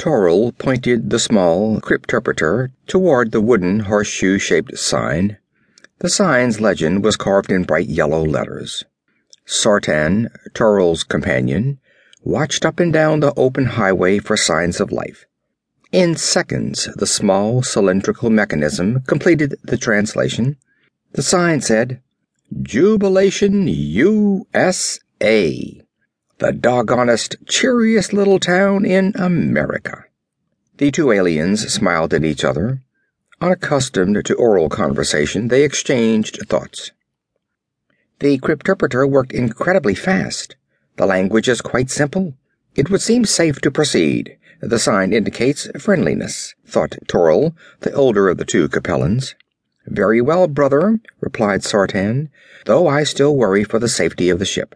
Torrell pointed the small crypterpreter toward the wooden horseshoe shaped sign. The sign's legend was carved in bright yellow letters. Sartan, Torrell's companion, watched up and down the open highway for signs of life. In seconds the small cylindrical mechanism completed the translation. The sign said, Jubilation U.S.A. The doggonest, cheeriest little town in America. The two aliens smiled at each other. Unaccustomed to oral conversation, they exchanged thoughts. The crypterpreter worked incredibly fast. The language is quite simple. It would seem safe to proceed. The sign indicates friendliness, thought Torrell, the older of the two Capellans. Very well, brother, replied Sartan, though I still worry for the safety of the ship.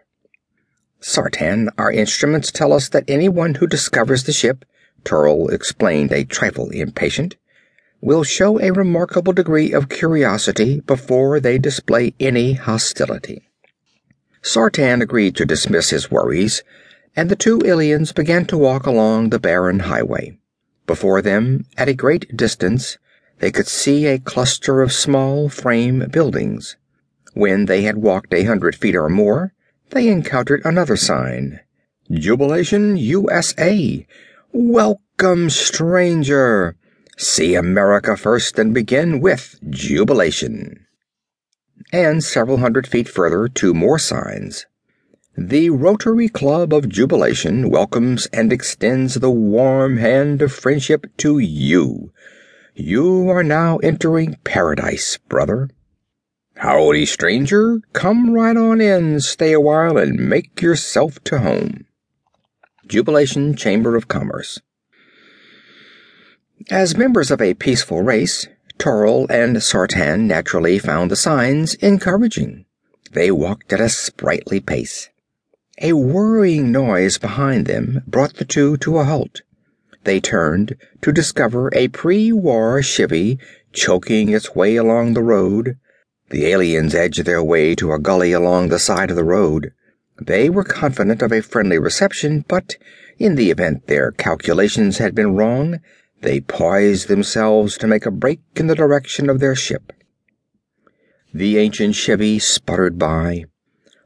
Sartan, our instruments tell us that anyone who discovers the ship, Torrell explained a trifle impatient, will show a remarkable degree of curiosity before they display any hostility. Sartan agreed to dismiss his worries and the two aliens began to walk along the barren highway. Before them, at a great distance, they could see a cluster of small frame buildings. When they had walked a hundred feet or more, they encountered another sign. Jubilation USA. Welcome, stranger. See America first and begin with jubilation. And several hundred feet further, two more signs. The Rotary Club of Jubilation welcomes and extends the warm hand of friendship to you. You are now entering paradise, brother. Howdy, stranger. Come right on in, stay a while, and make yourself to home. Jubilation Chamber of Commerce. As members of a peaceful race, Torrell and Sartan naturally found the signs encouraging. They walked at a sprightly pace. A whirring noise behind them brought the two to a halt. They turned to discover a pre-war Chevy choking its way along the road. The aliens edged their way to a gully along the side of the road. They were confident of a friendly reception, but in the event their calculations had been wrong, they poised themselves to make a break in the direction of their ship. The ancient Chevy sputtered by.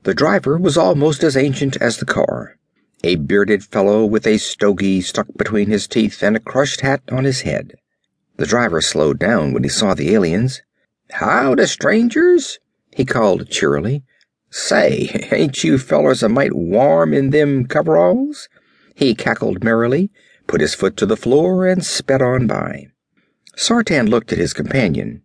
The driver was almost as ancient as the car, a bearded fellow with a stogie stuck between his teeth and a crushed hat on his head. The driver slowed down when he saw the aliens. "Howdy, strangers," he called cheerily. "Say, ain't you fellers a mite warm in them coveralls?" He cackled merrily, put his foot to the floor, and sped on by. Sartan looked at his companion.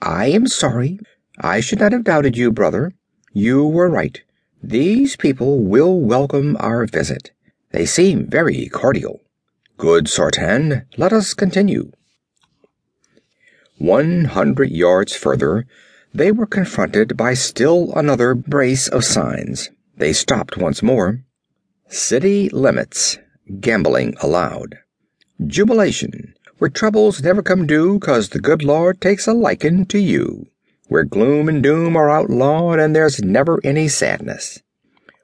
"I am sorry. I should not have doubted you, brother. You were right. These people will welcome our visit. They seem very cordial. Good, Sartan. Let us continue. One hundred yards further, they were confronted by still another brace of signs. They stopped once more. City limits. Gambling allowed. Jubilation, where troubles never come due 'cause the good Lord takes a likin' to you where gloom and doom are outlawed and there's never any sadness,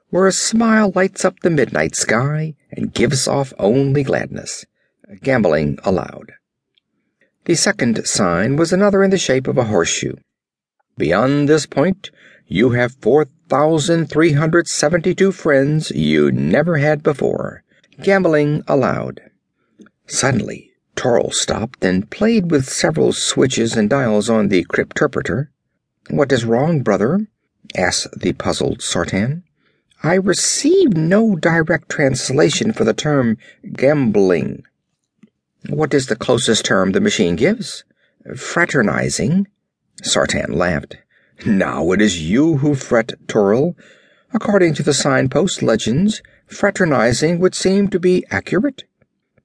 where a smile lights up the midnight sky and gives off only gladness. Gambling allowed. The second sign was another in the shape of a horseshoe. Beyond this point, you have 4,372 friends you never had before. Gambling allowed. Suddenly, Torrell stopped and played with several switches and dials on the crypterpreter. "What is wrong, brother?" asked the puzzled Sartan. "I receive no direct translation for the term gambling." "What is the closest term the machine gives?" "Fraternizing." Sartan laughed. "Now it is you who fret, Torrell. According to the signpost legends, fraternizing would seem to be accurate."